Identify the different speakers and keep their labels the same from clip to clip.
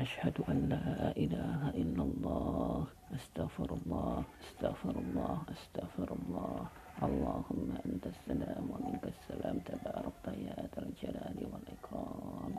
Speaker 1: أشهد أن لا إله إلا الله أستغفر الله أستغفر الله أستغفر الله. اللهم أنت السلام ومنك السلام تبارك يا ذا الجلال والإكرام.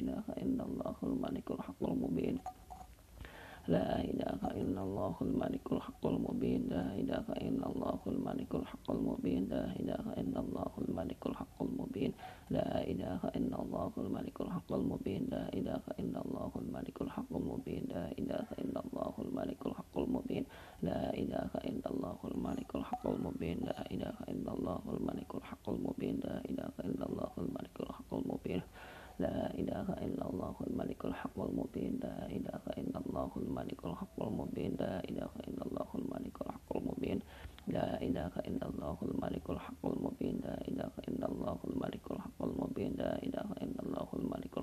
Speaker 1: إله إلا الله الملك الحق المبين لا إله إلا الله الملك الحق المبين لا إله إلا الله الملك الحق المبين لا إله إلا الله الملك الحق المبين لا إله إلا الله الملك الحق المبين لا إله إلا الله الملك الحق المبين لا إله إلا الله الملك الحق المبين لا إله إلا الله الملك الحق المبين لا إله إلا الله الملك الحق المبين لا إله إلا الله الملك الحق المبين لا إله إلا الله الملك الحق المبين La ilaha illallahul malikul haqqul mubin. La ilaha illallahul malikul haqqul mubin. La ilaha illallahul malikul haqqul mubin. La ilaha illallahul malikul haqqul mubin. La ilaha illallahul malikul haqqul mubin. La ilaha illallahul malikul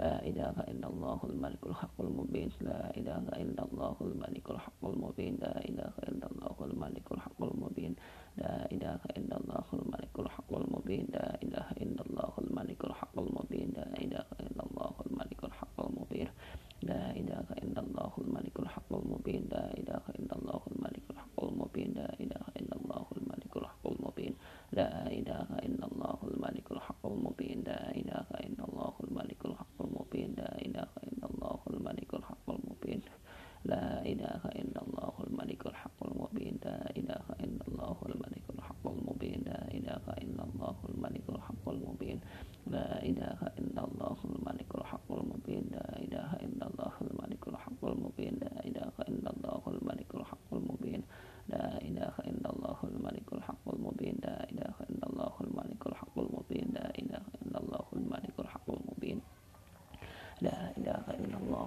Speaker 1: إله إلا الله الملك الحق المبين. لا إله إلا الله الملك الحق المبين. لا إله إلا الله الملك الحق المبين. لا إله إلا الله الملك الحق المبين. لا إله إلا الله الملك الحق المبين. لا إله إلا ilaha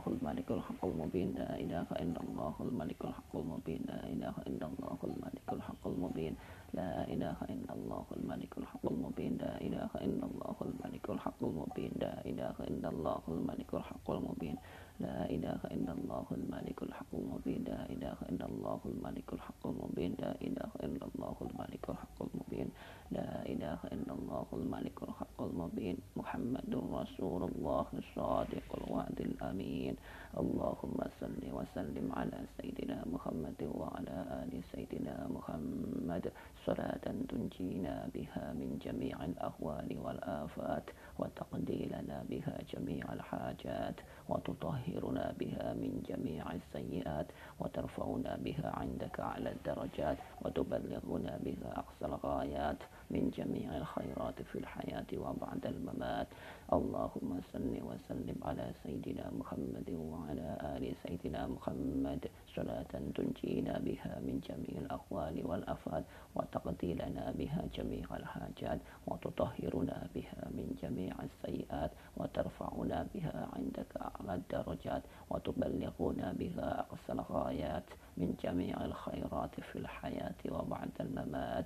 Speaker 1: illallahul malikul haqqul mubin la ilaha illallahul malikul haqqul mubin la ilaha illallahul malikul haqqul mubin la ilaha illallahul malikul haqqul mubin la ilaha illallahul malikul haqqul mubin la ilaha illallahul malikul haqqul mubin. لا إله إلا الله الملك الحق المبين لا إله إلا الله الملك الحق المبين لا إله إلا الله الملك الحق المبين لا إله إلا الله الملك الحق المبين. محمد رسول الله الصادق الوعد الأمين. اللهم صل وسلم على سيدنا محمد وعلى آل سيدنا محمد. صلاة تنجينا بها من جميع الأهوال والآفات وتقضي لنا بها جميع الحاجات وتطهرنا بها من جميع السيئات وترفعنا بها عندك على الدرجات وتبلغنا بها أقصى الغايات. من جميع الخيرات في الحياة وبعد الممات. اللهم صل وسلم على سيدنا محمد وعلى آل سيدنا محمد. صلاة تنجينا بها من جميع الأقوال والأفعال وتقضي لنا بها جميع الحاجات وتطهرنا بها من جميع السيئات وترفعنا بها عندك أعلى الدرجات وتبلغنا بها أقصى الغايات من جميع الخيرات في الحياة وبعد الممات.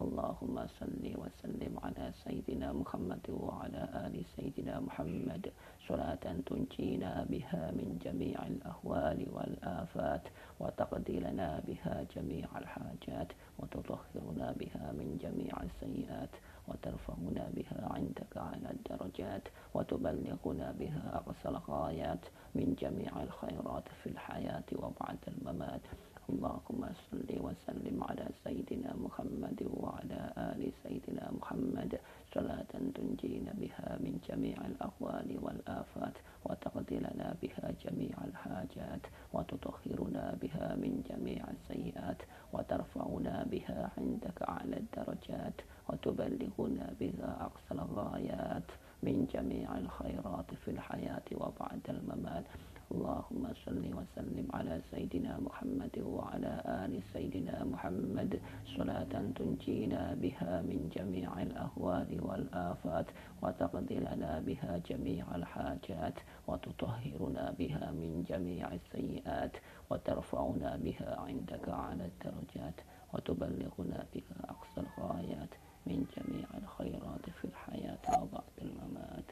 Speaker 1: اللهم صل وسلم على سيدنا محمد وعلى آل سيدنا محمد. صلاة تنجينا بها من جميع الأهوال والآفات وتقضي لنا بها جميع الحاجات وتطهرنا بها من جميع السيئات وترفعنا بها عندك على الدرجات وتبلغنا بها أقصى الغايات من جميع الخيرات في الحياة وبعد الممات. اللهم صل وسلم على سيدنا محمد وعلى آل سيدنا محمد. صلاة تنجينا بها من جميع الأقوال والآفات وتقضي لنا بها جميع الحاجات وتطهرنا بها من جميع السيئات وترفعنا بها عندك على الدرجات وتبلغنا بها أقصى الغايات من جميع الخيرات في الحياة وبعد الممات. اللهم صل وسلم على سيدنا محمد وعلى آل سيدنا محمد. صلاة تنجينا بها من جميع الأهوال والآفات وتقضي لنا بها جميع الحاجات وتطهرنا بها من جميع السيئات وترفعنا بها عندك على الدرجات وتبلغنا بها أقصى الغايات من جميع الخيرات في الحياة وبعد الممات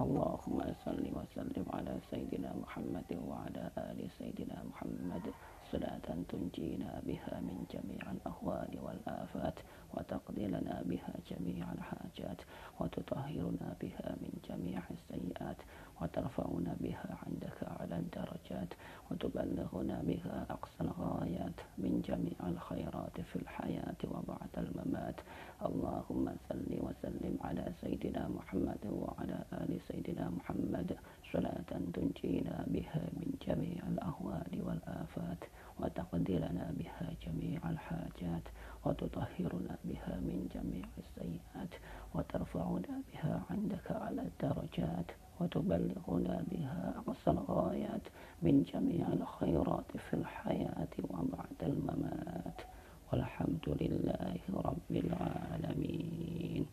Speaker 1: اللهم صل وسلم على سيدنا محمد وعلى آل سيدنا محمد صلاة تنجينا بها من جميع الأهوال والآفات وتقضي لنا بها جميع الحاجات وتطهرنا بها من جميع السيئات وترفعنا بها عندك على الدرجات وتبلغنا بها أقصى الغايات من جميع الخيرات في الحياة وبعد الممات. اللهم صل وسلم على سيدنا محمد وعلى آل سيدنا محمد. صلاة تنجينا بها من جميع الأهوال والآفات وتقضي لنا بها جميع الحاجات وتطهرنا بها من جميع السيئات وترفعنا بها عندك على وتبلغنا بها أقصى الغايات من جميع الخيرات في الحياة.